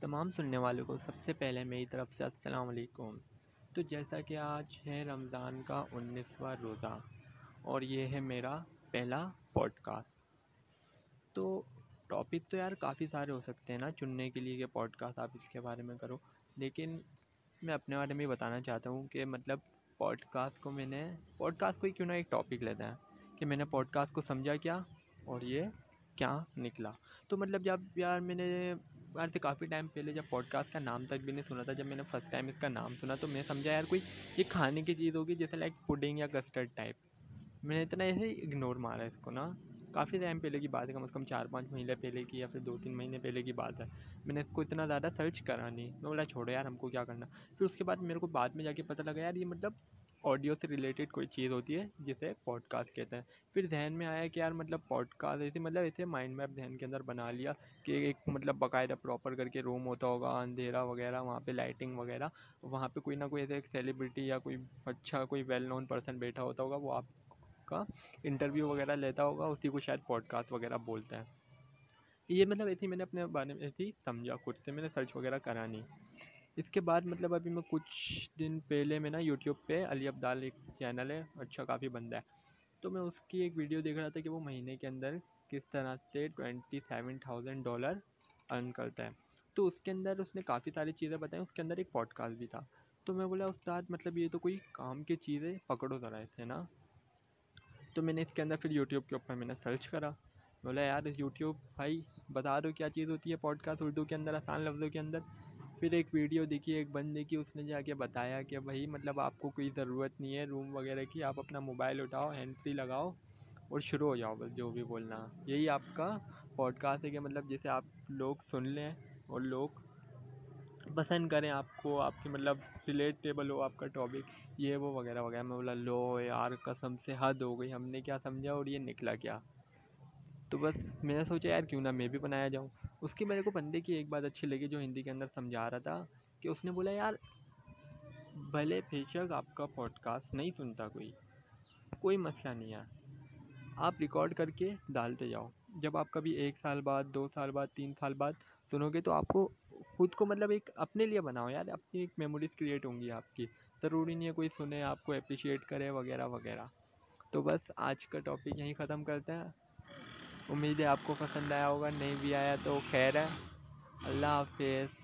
تمام سننے والوں کو سب سے پہلے میری طرف سے السلام علیکم۔ تو جیسا کہ آج ہے رمضان کا انیسواں روزہ اور یہ ہے میرا پہلا پوڈ کاسٹ تو ٹاپک تو یار کافی سارے ہو سکتے ہیں نا چننے کے لیے کہ پوڈ کاسٹ آپ اس کے بارے میں کرو۔ لیکن میں اپنے بارے میں بتانا چاہتا ہوں کہ مطلب پوڈ کاسٹ کو میں نے پوڈ کاسٹ کو ہی کیوں نہ ایک ٹاپک لیتا ہے کہ میں نے پوڈ کاسٹ کو سمجھا کیا اور یہ کیا نکلا۔ تو مطلب جب یار میں نے آج سے کافی ٹائم پہلے جب پوڈ کاسٹ کا نام تک بھی نہیں سنا تھا، جب میں نے فرسٹ ٹائم اس کا نام سنا تو میں سمجھا یار کوئی یہ کھانے کی چیز ہوگی جیسے لائک پوڈنگ یا کسٹرڈ ٹائپ میں نے اتنا ایسے اگنور مارا اس کو نا۔ کافی ٹائم پہلے کی بات ہے، کم از کم چار پانچ مہینے پہلے کی یا پھر دو تین مہینے پہلے کی بات ہے۔ میں نے اس کو اتنا زیادہ سرچ کرا نہیں۔ میں بولا چھوڑو یار، ہم کو کیا کرنا۔ پھر اس کے بعد میرے کو بعد میں جا کے پتہ لگا یار یہ مطلب آڈیو سے ریلیٹڈ کوئی چیز ہوتی ہے جسے پوڈ کاسٹ کہتے ہیں۔ پھر ذہن میں آیا کہ یار مطلب پوڈ کاسٹ ایسے مطلب ایسے مائنڈ میپ ذہن کے اندر بنا لیا کہ ایک مطلب باقاعدہ پراپر کر کے روم ہوتا ہوگا، اندھیرا وغیرہ، وہاں پہ لائٹنگ وغیرہ، وہاں پہ کوئی نہ کوئی ایسے ایک سیلیبریٹی یا کوئی اچھا کوئی ویل نون پرسن بیٹھا ہوتا ہوگا، وہ آپ کا انٹرویو وغیرہ لیتا ہوگا، اسی کو شاید پوڈ کاسٹ وغیرہ بولتے ہیں۔ یہ مطلب ایسے ہی میں نے اپنے بارے میں ایسے ہی سمجھا، خود سے میں نے سرچ وغیرہ کرا نہیں۔ اس کے بعد مطلب ابھی میں کچھ دن پہلے میں نا یوٹیوب پہ علی عبدال ایک چینل ہے اچھا کافی بندہ ہے۔ تو میں اس کی ایک ویڈیو دیکھ رہا تھا کہ وہ مہینے کے اندر کس طرح سے twenty seven thousand dollar earn کرتا ہے۔ تو اس کے اندر اس نے کافی ساری چیزیں بتائیں، اس کے اندر ایک پوڈ کاسٹ بھی تھا۔ تو میں بولا، استاد مطلب یہ تو کوئی کام کی چیز ہے، پکڑو ذرا اسے نا۔ تو میں نے اس کے اندر پھر یوٹیوب کے اوپر میں نے سرچ کرا۔ بولا، یار، یوٹیوب بھائی، بتا دو کیا چیز ہوتی ہے پوڈ کاسٹ اردو کے اندر، آسان لفظوں کے اندر؟ پھر ایک ویڈیو دیکھی، ایک بندے کی، اس نے جا کے بتایا کہ بھائی مطلب آپ کو کوئی ضرورت نہیں ہے روم وغیرہ کی، آپ اپنا موبائل اٹھاؤ ہینڈ فری لگاؤ اور شروع ہو جاؤ، بس جو بھی بولنا۔ یہی آپ کا پوڈ کاسٹ ہے کہ مطلب جیسے آپ لوگ سن لیں اور لوگ پسند کریں آپ کو، آپ کی مطلب ریلیٹیبل ہو، آپ کا ٹاپک یہ وہ وغیرہ وغیرہ۔ میں بولا، لو یار، قسم سے حد ہو گئی، ہم نے کیا سمجھا اور یہ نکلا کیا۔ تو بس میں نے سوچا یار کیوں نہ میں بھی بنایا جاؤں۔ اس کی میرے کو بندے کی ایک بات اچھی لگی جو ہندی کے اندر سمجھا رہا تھا کہ اس نے بولا یار، بھلے بے شک آپ کا پوڈ کاسٹ نہیں سنتا کوئی کوئی مسئلہ نہیں ہے آپ ریکارڈ کر کے ڈالتے جاؤ۔ جب آپ کبھی ایک سال بعد، دو سال بعد، تین سال بعد سنو گے تو آپ کو خود کو مطلب ایک اپنے لیے بناؤ یار، اپنی ایک میموریز کریٹ ہوں گی آپ کی۔ ضروری نہیں ہے کوئی سنے، آپ کو اپریشیٹ کرے وغیرہ وغیرہ۔ تو بس آج کا ٹاپک یہیں ختم کرتے ہیں۔ امید ہے آپ کو پسند آیا ہوگا، نہیں بھی آیا تو خیر ہے۔ اللہ حافظ۔